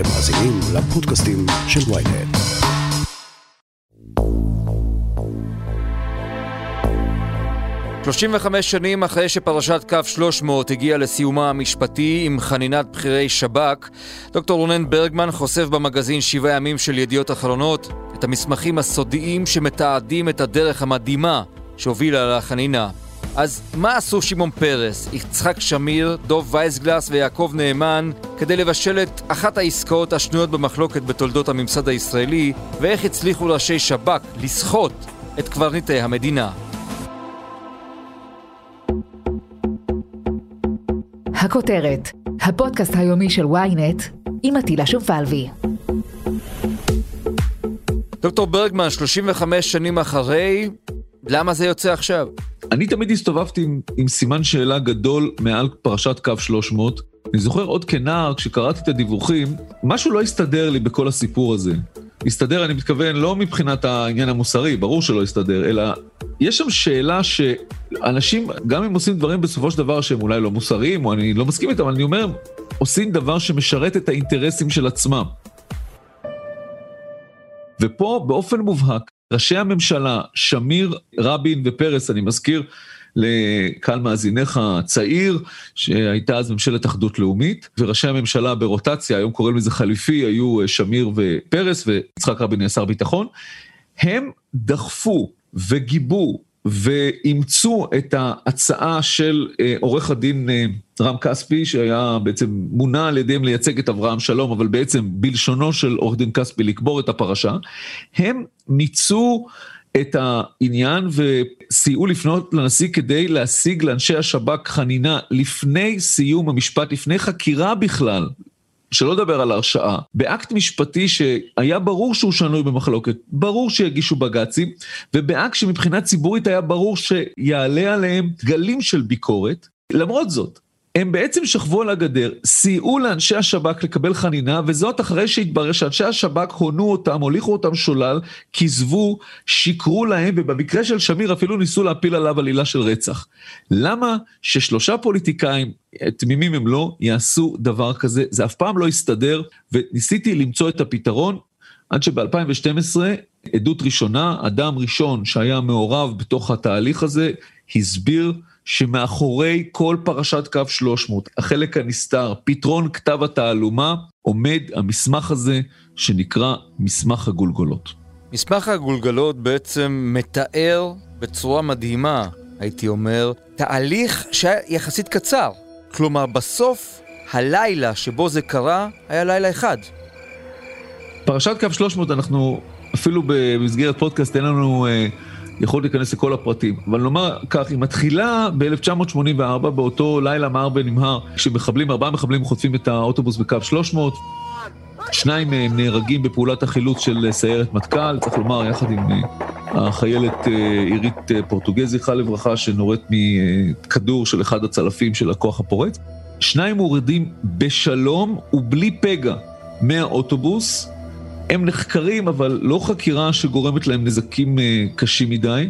אתם מאזינים לפודקאסטים של ויינט. שלושים וחמש שנים אחרי שפרשת קו 300 הגיעה לסיומה המשפטי עם חנינת בכירי שב"כ, דוקטור רונן ברגמן חושף במגזין שבעה ימים של ידיעות אחרונות את המסמכים הסודיים שמתעדים את הדרך המדהימה שהובילה לחנינה. אז מה עשו שמעון פרס, יצחק שמיר, דוב וייסגלס ויעקב נאמן כדי לבשל את אחת העסקאות השנויות במחלוקת בתולדות הממסד הישראלי, ואיך הצליחו ראשי שב"כ לסחוט את קברניטי המדינה? הכותרת, הפודקאסט היומי של ynet עם עטילה שומפלבי. דוקטור ברגמן, 35 שנים אחרי, למה זה יוצא עכשיו? אני תמיד הסתובבתי עם, עם סימן שאלה גדול מעל פרשת קו 300. אני זוכר עוד כנער, כשקראתי את הדיווחים, משהו לא הסתדר לי בכל הסיפור הזה. הסתדר, אני מתכוון, לא מבחינת העניין המוסרי, ברור שלא הסתדר, אלא יש שם שאלה שאנשים, גם אם עושים דברים בסופו של דבר שהם אולי לא מוסריים, או אני לא מסכים איתם, אבל אני אומר, עושים דבר שמשרת את האינטרסים של עצמם. ופה באופן מובהק, ראשי הממשלה, שמיר, רבין ופרס, אני מזכיר לקהל מאזיניך הצעיר, שהייתה אז ממשלת אחדות לאומית, וראשי הממשלה ברוטציה, היום קוראים לזה חליפי, היו שמיר ופרס, ויצחק רבין היה שר ביטחון, הם דחפו וגיבו ואימצו את ההצעה של אה, עורך הדין אה, רם כספי, שהיה בעצם מונה על ידיהם לייצג את אברהם שלום, אבל בעצם בלשונו של עורך דין כספי לקבור את הפרשה, הם מיצו את העניין וסייעו לפנות לנשיא כדי להשיג לאנשי השב"כ חנינה לפני סיום המשפט, לפני חקירה בכלל, שלא לדבר על הרשעה, באקט משפטי שהיה ברור שהוא שנוי במחלוקת, ברור שיגישו בג"צים, ובאקט שמבחינה ציבורית היה ברור שיעלה עליהם גלים של ביקורת. למרות זאת, הם בעצם שכבו על הגדר, סייעו לאנשי השב"כ לקבל חנינה, וזאת אחרי שהתברר שאנשי השב"כ הונו אותם, הוליכו אותם שולל, כיזבו, שיקרו להם, ובמקרה של שמיר אפילו ניסו להפיל עליו עלילה של רצח. למה ששלושה פוליטיקאים, תמימים הם לא, יעשו דבר כזה? זה אף פעם לא יסתדר, וניסיתי למצוא את הפתרון, עד שב-2012, עדות ראשונה, אדם ראשון שהיה מעורב בתוך התהליך הזה, הסביר שמאחורי כל פרשת קו 300, החלק הנסתר, פתרון כתב התעלומה, עומד המסמך הזה שנקרא מסמך הגולגולות. מסמך הגולגולות בעצם מתאר בצורה מדהימה, הייתי אומר, תהליך שהיה יחסית קצר. כלומר, בסוף, הלילה שבו זה קרה, היה לילה אחד. פרשת קו 300, אנחנו, אפילו במסגרת פודקאסט, אין לנו... אה, יכול להיכנס לכל הפרטים. אבל נאמר כך, היא מתחילה ב-1984, באותו לילה מר ונמהר, כשמחבלים, ארבעה מחבלים חוטפים את האוטובוס בקו 300. שניים מהם נהרגים בפעולת החילוץ של סיירת מטכ"ל, צריך לומר, יחד עם אה, החיילת אה, עירית אה, פורטוגז, זכרה לברכה, שנורית מכדור של אחד הצלפים של הכוח הפורץ. שניים מורדים בשלום ובלי פגע מהאוטובוס, הם נחקרים, אבל לא חקירה שגורמת להם נזקים אה, קשים מדי,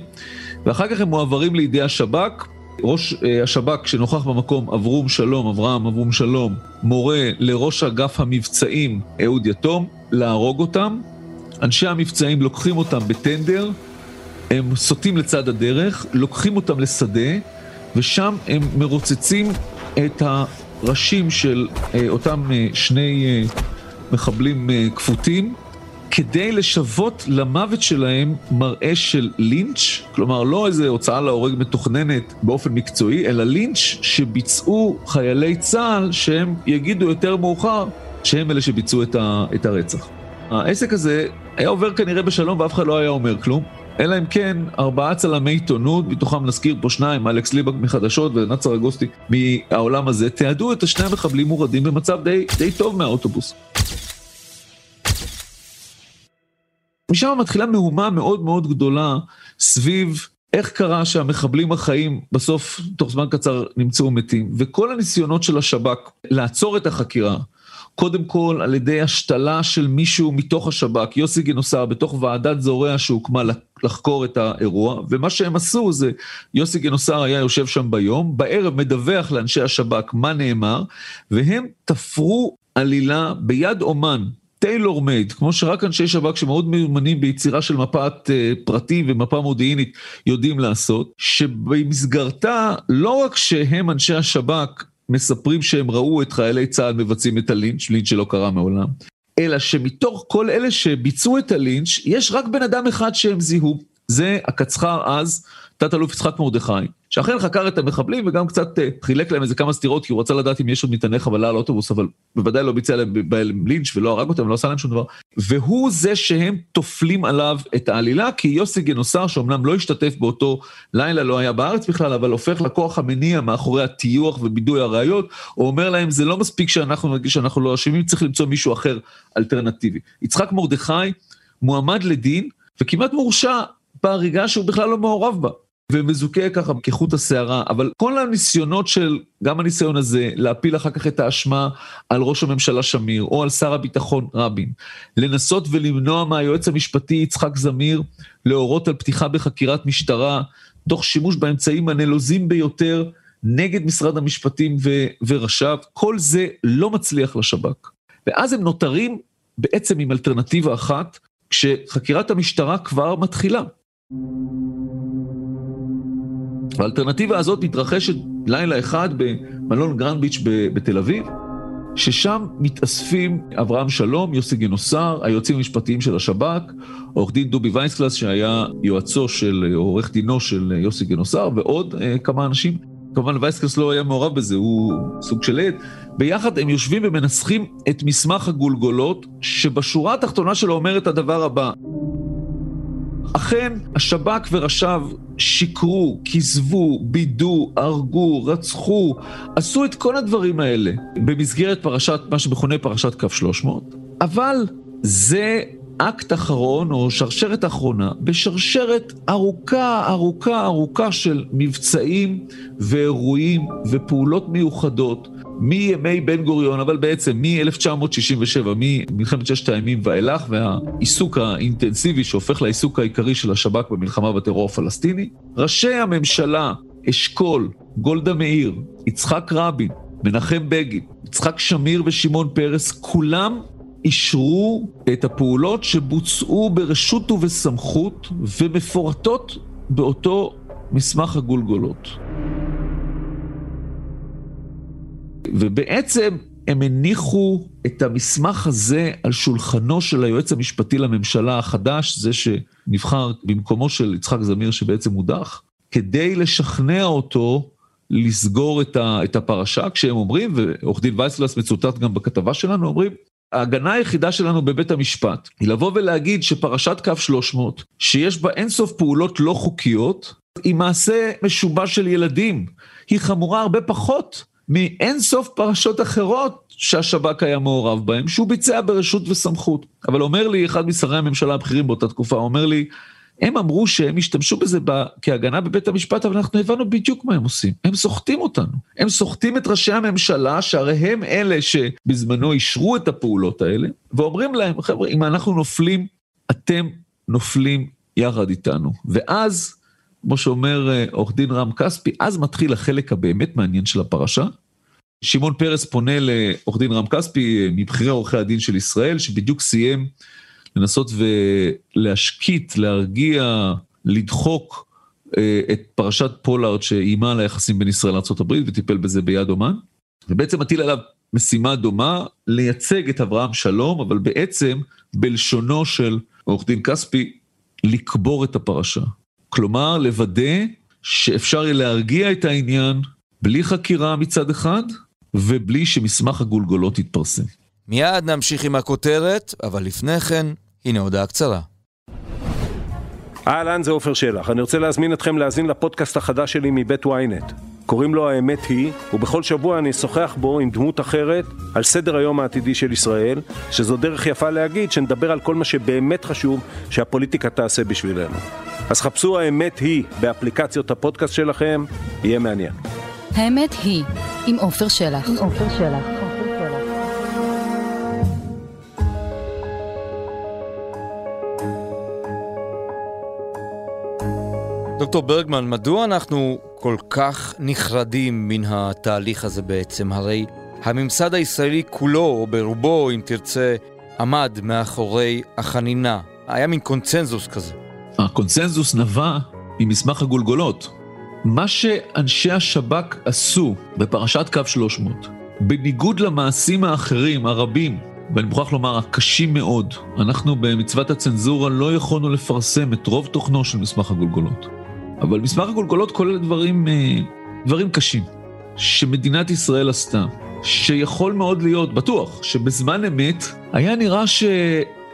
ואחר כך הם מועברים לידי השב"כ. ראש אה, השב"כ שנוכח במקום, אברום שלום, אברהם אברום שלום, מורה לראש אגף המבצעים, אהוד יתום, להרוג אותם. אנשי המבצעים לוקחים אותם בטנדר, הם סוטים לצד הדרך, לוקחים אותם לשדה, ושם הם מרוצצים את הראשים של אה, אותם שני מחבלים כפותים. כדי לשוות למוות שלהם מראה של לינץ', כלומר לא איזה הוצאה להורג מתוכננת באופן מקצועי, אלא לינץ' שביצעו חיילי צה"ל שהם יגידו יותר מאוחר שהם אלה שביצעו את, ה, את הרצח. העסק הזה היה עובר כנראה בשלום ואף אחד לא היה אומר כלום. אלא אם כן, ארבעה צלמי עיתונות, מתוכם נזכיר פה שניים, אלכס ליבק מחדשות ונאצר אגוסטי מהעולם הזה, תיעדו את השני המחבלים מורדים במצב די, די טוב מהאוטובוס. משם מתחילה מהומה מאוד מאוד גדולה סביב איך קרה שהמחבלים החיים בסוף, תוך זמן קצר, נמצאו מתים, וכל הניסיונות של השב"כ לעצור את החקירה, קודם כל על ידי השתלה של מישהו מתוך השב"כ, יוסי גינוסר, בתוך ועדת זורע שהוקמה לחקור את האירוע, ומה שהם עשו זה, יוסי גינוסר היה יושב שם ביום, בערב מדווח לאנשי השב"כ מה נאמר, והם תפרו עלילה ביד אומן, טיילור מייד, כמו שרק אנשי שב"כ שמאוד מיומנים ביצירה של מפת uh, פרטים ומפה מודיעינית יודעים לעשות, שבמסגרתה לא רק שהם אנשי השב"כ מספרים שהם ראו את חיילי צה"ל מבצעים את הלינץ', לינץ' שלא קרה מעולם, אלא שמתוך כל אלה שביצעו את הלינץ', יש רק בן אדם אחד שהם זיהו, זה הקצח"ר אז, תת-אלוף יצחק מרדכי, שאכן חקר את המחבלים וגם קצת uh, חילק להם איזה כמה סטירות, כי הוא רצה לדעת אם יש עוד מטעני חבלה על האוטובוס, אבל בוודאי לא ביצע להם לינץ' ולא הרג אותם, לא עשה להם שום דבר. והוא זה שהם טופלים עליו את העלילה, כי יוסי גנוסר, שאומנם לא השתתף באותו לילה, לא היה בארץ בכלל, אבל הופך לכוח המניע מאחורי הטיוח ובידוי הראיות, הוא אומר להם, זה לא מספיק שאנחנו נרגיש שאנחנו לא אשמים, צריך למצוא מישהו אחר אלטרנטיבי. יצחק מרדכי מועמד לדין, וכמעט מורשע בהריגה שהוא בכלל לא מעורב בה. ומזוכה ככה כחוט השערה, אבל כל הניסיונות של, גם הניסיון הזה, להפיל אחר כך את האשמה על ראש הממשלה שמיר, או על שר הביטחון רבין, לנסות ולמנוע מהיועץ המשפטי יצחק זמיר להורות על פתיחה בחקירת משטרה, תוך שימוש באמצעים הנלוזים ביותר נגד משרד המשפטים ו- וראשיו, כל זה לא מצליח לשב"כ. ואז הם נותרים בעצם עם אלטרנטיבה אחת, כשחקירת המשטרה כבר מתחילה. והאלטרנטיבה הזאת מתרחשת לילה אחד במלון גרנד ביץ' בתל אביב, ששם מתאספים אברהם שלום, יוסי גינוסר, היועצים המשפטיים של השב"כ, עורך דין דובי וייסגלס שהיה יועצו של, עורך דינו של יוסי גינוסר, ועוד אה, כמה אנשים. כמובן וייסגלס לא היה מעורב בזה, הוא סוג של עד. ביחד הם יושבים ומנסחים את מסמך הגולגולות, שבשורה התחתונה שלו אומר את הדבר הבא: אכן, השב"כ וראשיו שיקרו, כיזבו, בדו, הרגו, רצחו, עשו את כל הדברים האלה במסגרת פרשת, מה שמכונה פרשת קו 300, אבל זה אקט אחרון, או שרשרת אחרונה, בשרשרת ארוכה, ארוכה, ארוכה של מבצעים ואירועים ופעולות מיוחדות. מימי בן גוריון, אבל בעצם מ-1967, ממלחמת ששת הימים ואילך, והעיסוק האינטנסיבי שהופך לעיסוק העיקרי של השב"כ במלחמה בטרור הפלסטיני, ראשי הממשלה, אשכול, גולדה מאיר, יצחק רבין, מנחם בגין, יצחק שמיר ושמעון פרס, כולם אישרו את הפעולות שבוצעו ברשות ובסמכות ומפורטות באותו מסמך הגולגולות. ובעצם הם הניחו את המסמך הזה על שולחנו של היועץ המשפטי לממשלה החדש, זה שנבחר במקומו של יצחק זמיר שבעצם הודח, כדי לשכנע אותו לסגור את הפרשה, כשהם אומרים, ועורך דין וייסלס מצוטט גם בכתבה שלנו, אומרים, ההגנה היחידה שלנו בבית המשפט היא לבוא ולהגיד שפרשת קו 300, שיש בה אינסוף פעולות לא חוקיות, היא מעשה משובש של ילדים. היא חמורה הרבה פחות מאין סוף פרשות אחרות שהשב"כ היה מעורב בהן, שהוא ביצע ברשות וסמכות. אבל אומר לי אחד משרי הממשלה הבכירים באותה תקופה, אומר לי, הם אמרו שהם השתמשו בזה כהגנה בבית המשפט, אבל אנחנו הבנו בדיוק מה הם עושים. הם סוחטים אותנו. הם סוחטים את ראשי הממשלה, שהרי הם אלה שבזמנו אישרו את הפעולות האלה, ואומרים להם, חבר'ה, אם אנחנו נופלים, אתם נופלים יחד איתנו. ואז כמו שאומר אה, עורך דין רם כספי, אז מתחיל החלק הבאמת מעניין של הפרשה. שמעון פרס פונה לעורך דין רם כספי, אה, מבכירי עורכי הדין של ישראל, שבדיוק סיים לנסות ולהשקיט, להרגיע, לדחוק אה, את פרשת פולארד שאיימה על היחסים בין ישראל לארה"ב וטיפל בזה ביד אומן. ובעצם מטיל עליו משימה דומה, לייצג את אברהם שלום, אבל בעצם בלשונו של עורך דין כספי, לקבור את הפרשה. כלומר, לוודא שאפשר יהיה להרגיע את העניין בלי חקירה מצד אחד, ובלי שמסמך הגולגולות יתפרסם. מיד נמשיך עם הכותרת, אבל לפני כן, הנה הודעה קצרה. אהלן, זה עופר שלח. אני רוצה להזמין אתכם להאזין לפודקאסט החדש שלי מבית ynet. קוראים לו האמת היא, ובכל שבוע אני אשוחח בו עם דמות אחרת על סדר היום העתידי של ישראל, שזו דרך יפה להגיד שנדבר על כל מה שבאמת חשוב שהפוליטיקה תעשה בשבילנו. אז חפשו האמת היא באפליקציות הפודקאסט שלכם, יהיה מעניין. האמת היא, עם עופר שלח. עם עופר שלח. דוקטור ברגמן, מדוע אנחנו כל כך נחרדים מן התהליך הזה בעצם? הרי הממסד הישראלי כולו, או ברובו, אם תרצה, עמד מאחורי החנינה. היה מין קונצנזוס כזה. הקונצנזוס נבע ממסמך הגולגולות. מה שאנשי השב"כ עשו בפרשת קו 300, בניגוד למעשים האחרים, הרבים, ואני מוכרח לומר, הקשים מאוד, אנחנו במצוות הצנזורה לא יכולנו לפרסם את רוב תוכנו של מסמך הגולגולות. אבל מסמך הגולגולות כולל דברים, אה, דברים קשים, שמדינת ישראל עשתה, שיכול מאוד להיות, בטוח, שבזמן אמת היה נראה ש...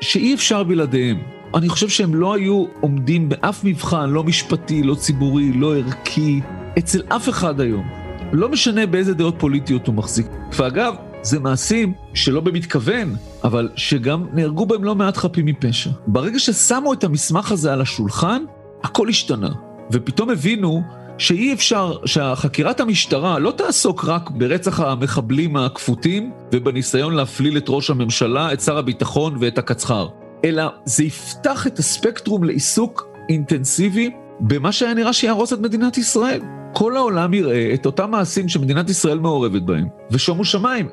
שאי אפשר בלעדיהם. אני חושב שהם לא היו עומדים באף מבחן, לא משפטי, לא ציבורי, לא ערכי, אצל אף אחד היום. לא משנה באיזה דעות פוליטיות הוא מחזיק. ואגב, זה מעשים שלא במתכוון, אבל שגם נהרגו בהם לא מעט חפים מפשע. ברגע ששמו את המסמך הזה על השולחן, הכל השתנה. ופתאום הבינו שאי אפשר, שהחקירת המשטרה לא תעסוק רק ברצח המחבלים הכפותים ובניסיון להפליל את ראש הממשלה, את שר הביטחון ואת הקצח"ר, אלא זה יפתח את הספקטרום לעיסוק אינטנסיבי במה שהיה נראה שיהרוס את מדינת ישראל. כל העולם יראה את אותם מעשים שמדינת ישראל מעורבת בהם, ושומו שמיים.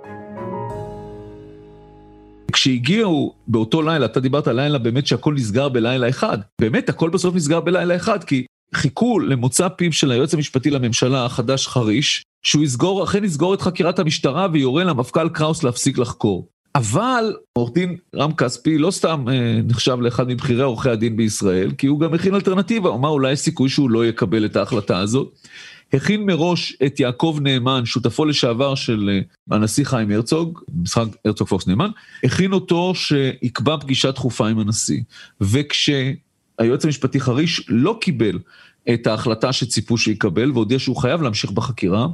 כשהגיעו באותו לילה, אתה דיברת על לילה באמת שהכל נסגר בלילה אחד. באמת, הכל בסוף נסגר בלילה אחד, כי חיכו למוצא פיו של היועץ המשפטי לממשלה החדש חריש, שהוא יסגור, אכן יסגור את חקירת המשטרה ויורה למפכ"ל קראוס להפסיק לחקור. אבל עורך דין רם כספי לא סתם אה, נחשב לאחד מבכירי עורכי הדין בישראל, כי הוא גם הכין אלטרנטיבה, הוא אמר אולי יש סיכוי שהוא לא יקבל את ההחלטה הזאת. הכין מראש את יעקב נאמן, שותפו לשעבר של אה, הנשיא חיים הרצוג, משחק הרצוג פוקס נאמן, הכין אותו שיקבע פגישה דחופה עם הנשיא. וכשהיועץ המשפטי חריש לא קיבל את ההחלטה שציפו שיקבל והודיע שהוא חייב להמשיך בחקירה.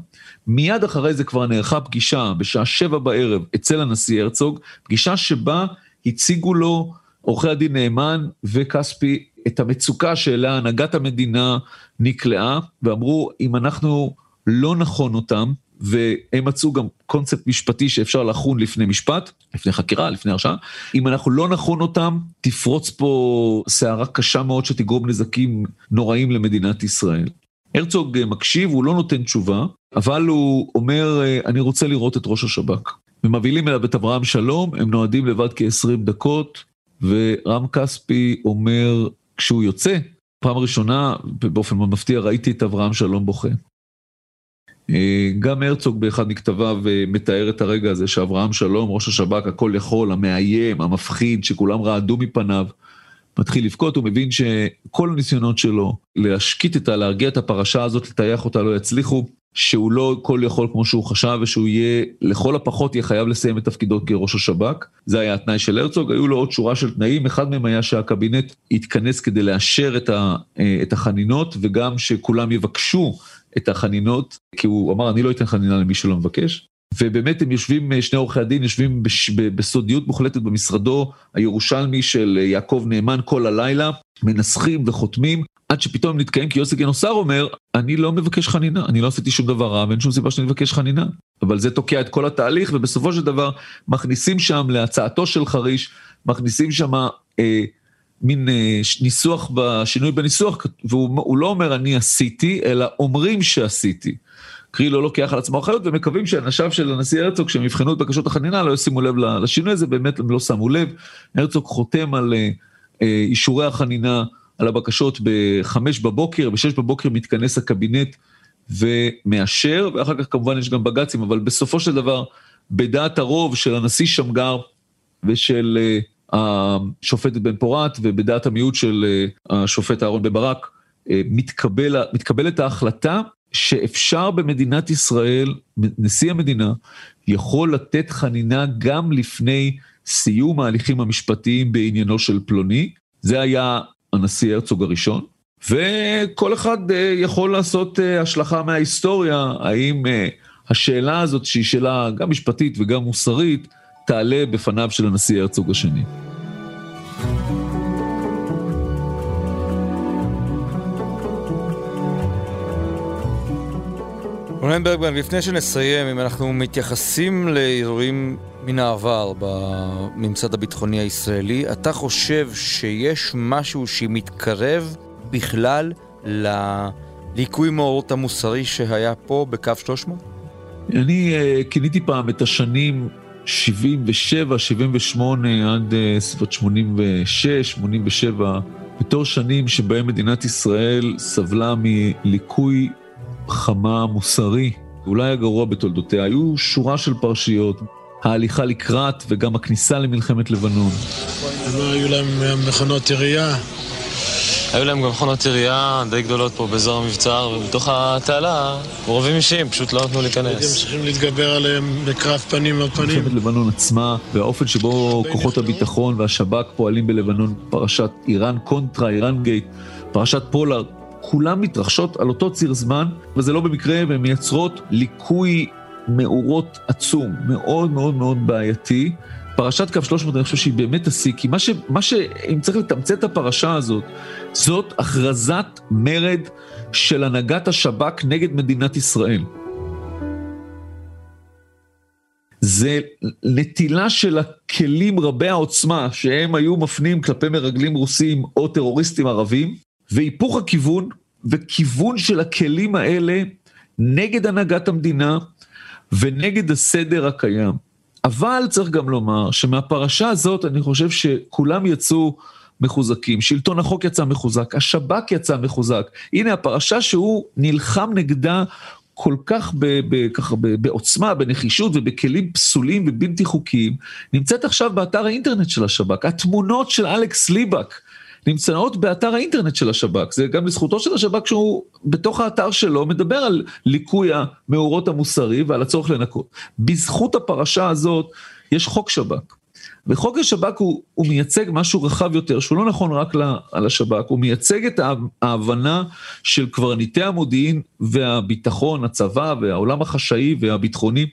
מיד אחרי זה כבר נערכה פגישה בשעה שבע בערב אצל הנשיא הרצוג, פגישה שבה הציגו לו עורכי הדין נאמן וכספי את המצוקה שאליה הנהגת המדינה נקלעה, ואמרו, אם אנחנו לא נכון אותם, והם מצאו גם קונספט משפטי שאפשר לחון לפני משפט, לפני חקירה, לפני הרשעה. אם אנחנו לא נכון אותם, תפרוץ פה סערה קשה מאוד שתגרום נזקים נוראים למדינת ישראל. הרצוג מקשיב, הוא לא נותן תשובה, אבל הוא אומר, אני רוצה לראות את ראש השב"כ. ומבהילים אליו את אברהם שלום, הם נועדים לבד כ-20 דקות, ורם כספי אומר, כשהוא יוצא, פעם ראשונה, באופן מפתיע, ראיתי את אברהם שלום בוכה. גם הרצוג באחד מכתביו אה, מתאר את הרגע הזה שאברהם שלום, ראש השב"כ, הכל יכול, המאיים, המפחיד, שכולם רעדו מפניו, מתחיל לבכות, הוא מבין שכל הניסיונות שלו להשקיט את ה... להרגיע את הפרשה הזאת, לטייח אותה, לא יצליחו, שהוא לא כל יכול כמו שהוא חשב, ושהוא יהיה, לכל הפחות יהיה חייב לסיים את תפקידו כראש השב"כ. זה היה התנאי של הרצוג, היו לו עוד שורה של תנאים, אחד מהם היה שהקבינט יתכנס כדי לאשר את, ה... אה, את החנינות, וגם שכולם יבקשו את החנינות, כי הוא אמר, אני לא אתן חנינה למי שלא מבקש. ובאמת הם יושבים, שני עורכי הדין יושבים בש, בסודיות מוחלטת במשרדו הירושלמי של יעקב נאמן כל הלילה, מנסחים וחותמים, עד שפתאום הם נתקעים, כי יוסי גינוסר אומר, אני לא מבקש חנינה, אני לא עשיתי שום דבר רע ואין שום סיבה שאני מבקש חנינה. אבל זה תוקע את כל התהליך, ובסופו של דבר מכניסים שם להצעתו של חריש, מכניסים שם אה, מין אה, ניסוח, בשינוי בניסוח, והוא לא אומר אני עשיתי, אלא אומרים שעשיתי. קרי לא לוקח על עצמו אחריות ומקווים שאנשיו של הנשיא הרצוג כשהם יבחנו את בקשות החנינה לא ישימו לב לשינוי הזה, באמת הם לא שמו לב. הרצוג חותם על אה, אה, אישורי החנינה, על הבקשות בחמש בבוקר, בשש בבוקר מתכנס הקבינט ומאשר, ואחר כך כמובן יש גם בג"צים, אבל בסופו של דבר, בדעת הרוב של הנשיא שמגר ושל השופטת בן פורת ובדעת המיעוט של אה, השופט אהרון בן ברק, אה, מתקבל, מתקבלת ההחלטה שאפשר במדינת ישראל, נשיא המדינה יכול לתת חנינה גם לפני סיום ההליכים המשפטיים בעניינו של פלוני. זה היה הנשיא הרצוג הראשון, וכל אחד אה, יכול לעשות השלכה מההיסטוריה, האם השאלה הזאת, שהיא שאלה גם משפטית וגם מוסרית, תעלה בפניו של הנשיא הרצוג השני. רונן ברגמן, לפני שנסיים, אם אנחנו מתייחסים לאירועים מן העבר בממסד הביטחוני הישראלי, אתה חושב שיש משהו שמתקרב בכלל לליקוי מאורות המוסרי שהיה פה בקו 300? אני uh, כיניתי פעם את השנים 77, 78 עד uh, סביבות 86, 87, בתור שנים שבהם מדינת ישראל סבלה מליקוי חמה מוסרי, אולי הגרוע בתולדותיה. היו שורה של פרשיות, ההליכה לקראת וגם הכניסה למלחמת לבנון. לא היו להם מכונות ירייה. היו להם גם מכונות ירייה די גדולות פה באזור המבצר, ובתוך התעלה, רובים אישיים, פשוט לא נתנו להיכנס. הם צריכים להתגבר עליהם בקרב פנים על פנים. מלחמת לבנון עצמה, והאופן שבו כוחות הביטחון והשב"כ פועלים בלבנון, פרשת איראן קונטרה, איראן גייט, פרשת פולארד, כולם מתרחשות על אותו ציר זמן, וזה לא במקרה, והן מייצרות ליקוי מאורות עצום, מאוד מאוד מאוד בעייתי. פרשת קו 300, אני חושב שהיא באמת השיא, כי מה ש... מה ש... אם צריך לתמצת את הפרשה הזאת, זאת הכרזת מרד של הנהגת השב"כ נגד מדינת ישראל. זה נטילה של הכלים רבי העוצמה שהם היו מפנים כלפי מרגלים רוסים או טרוריסטים ערבים, והיפוך הכיוון וכיוון של הכלים האלה נגד הנהגת המדינה ונגד הסדר הקיים. אבל צריך גם לומר שמהפרשה הזאת אני חושב שכולם יצאו מחוזקים, שלטון החוק יצא מחוזק, השב"כ יצא מחוזק. הנה הפרשה שהוא נלחם נגדה כל כך ב, ב, ככה ב, בעוצמה, בנחישות ובכלים פסולים ובלתי חוקיים, נמצאת עכשיו באתר האינטרנט של השב"כ. התמונות של אלכס ליבק נמצאות באתר האינטרנט של השב"כ. זה גם לזכותו של השב"כ שהוא בתוך האתר שלו מדבר על ליקוי המאורות המוסרי ועל הצורך לנקות. בזכות הפרשה הזאת יש חוק שב"כ. וחוק השב"כ הוא, הוא מייצג משהו רחב יותר, שהוא לא נכון רק על השב"כ, הוא מייצג את ההבנה של קברניטי המודיעין והביטחון, הצבא והעולם החשאי והביטחוני,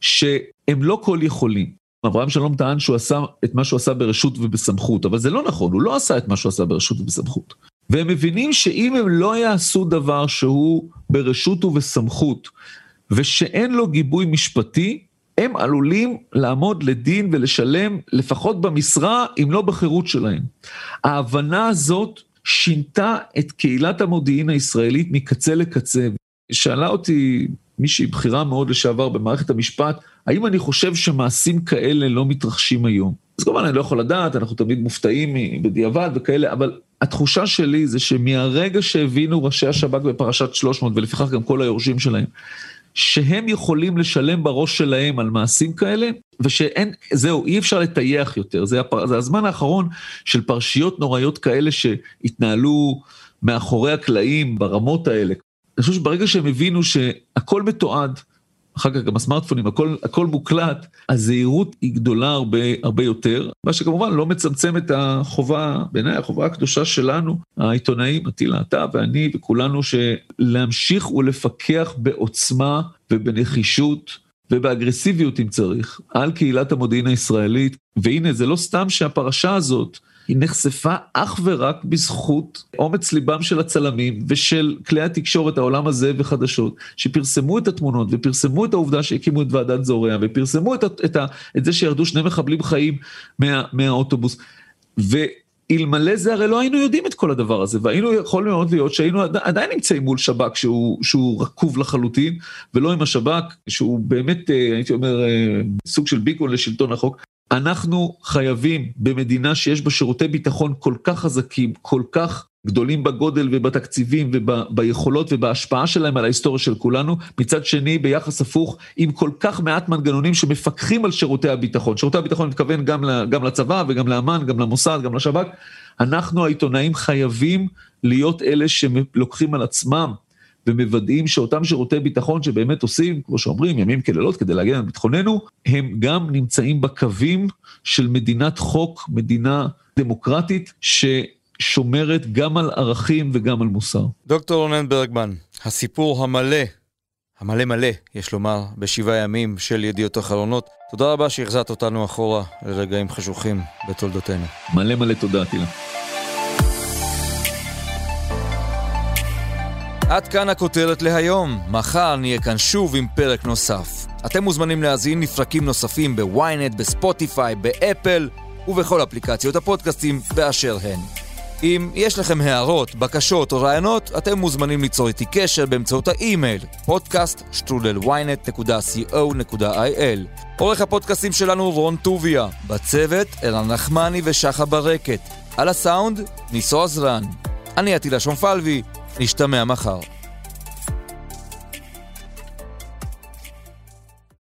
שהם לא כל יכולים. אברהם שלום טען שהוא עשה את מה שהוא עשה ברשות ובסמכות, אבל זה לא נכון, הוא לא עשה את מה שהוא עשה ברשות ובסמכות. והם מבינים שאם הם לא יעשו דבר שהוא ברשות ובסמכות, ושאין לו גיבוי משפטי, הם עלולים לעמוד לדין ולשלם לפחות במשרה, אם לא בחירות שלהם. ההבנה הזאת שינתה את קהילת המודיעין הישראלית מקצה לקצה. שאלה אותי מישהי בכירה מאוד לשעבר במערכת המשפט, האם אני חושב שמעשים כאלה לא מתרחשים היום? אז כמובן אני לא יכול לדעת, אנחנו תמיד מופתעים בדיעבד וכאלה, אבל התחושה שלי זה שמהרגע שהבינו ראשי השב"כ בפרשת 300, ולפיכך גם כל היורשים שלהם, שהם יכולים לשלם בראש שלהם על מעשים כאלה, ושאין, זהו, אי אפשר לטייח יותר. זה, הפר, זה הזמן האחרון של פרשיות נוראיות כאלה שהתנהלו מאחורי הקלעים ברמות האלה. אני חושב שברגע שהם הבינו שהכל מתועד, אחר כך גם הסמארטפונים, הכל, הכל מוקלט, הזהירות היא גדולה הרבה, הרבה יותר, מה שכמובן לא מצמצם את החובה, בעיניי החובה הקדושה שלנו, העיתונאים, אטילה, אתה ואני וכולנו, שלהמשיך ולפקח בעוצמה ובנחישות ובאגרסיביות אם צריך, על קהילת המודיעין הישראלית, והנה זה לא סתם שהפרשה הזאת, היא נחשפה אך ורק בזכות אומץ ליבם של הצלמים ושל כלי התקשורת, העולם הזה וחדשות, שפרסמו את התמונות ופרסמו את העובדה שהקימו את ועדת זורע ופרסמו את, את, את, את זה שירדו שני מחבלים חיים מה, מהאוטובוס. ואלמלא זה הרי לא היינו יודעים את כל הדבר הזה, והיינו יכול מאוד להיות שהיינו עדיין נמצאים מול שב"כ שהוא, שהוא רקוב לחלוטין, ולא עם השב"כ, שהוא באמת, אה, הייתי אומר, אה, סוג של ביקון לשלטון החוק. אנחנו חייבים במדינה שיש בה שירותי ביטחון כל כך חזקים, כל כך גדולים בגודל ובתקציבים וביכולות ובהשפעה שלהם על ההיסטוריה של כולנו, מצד שני ביחס הפוך עם כל כך מעט מנגנונים שמפקחים על שירותי הביטחון. שירותי הביטחון מתכוון גם, גם לצבא וגם לאמ"ן, גם למוסד, גם לשב"כ. אנחנו העיתונאים חייבים להיות אלה שלוקחים על עצמם ומוודאים שאותם שירותי ביטחון שבאמת עושים, כמו שאומרים, ימים כלילות כדי להגן על ביטחוננו, הם גם נמצאים בקווים של מדינת חוק, מדינה דמוקרטית, ששומרת גם על ערכים וגם על מוסר. דוקטור רונן ברגמן, הסיפור המלא, המלא מלא, יש לומר, בשבעה ימים של ידיעות אחרונות. תודה רבה שהחזרת אותנו אחורה לרגעים חשוכים בתולדותינו. מלא מלא תודה, תילה. עד כאן הכותרת להיום. מחר נהיה כאן שוב עם פרק נוסף. אתם מוזמנים להזין לפרקים נוספים בוויינט, בספוטיפיי, באפל ובכל אפליקציות הפודקאסטים באשר הן. אם יש לכם הערות, בקשות או רעיונות, אתם מוזמנים ליצור איתי קשר באמצעות האימייל podcaststrudelynet.co.il עורך הפודקאסטים שלנו רון טוביה, בצוות אלן נחמני ושחה ברקת, על הסאונד ניסו עזרן. אני עטילה שומפלבי, נשתמע מחר.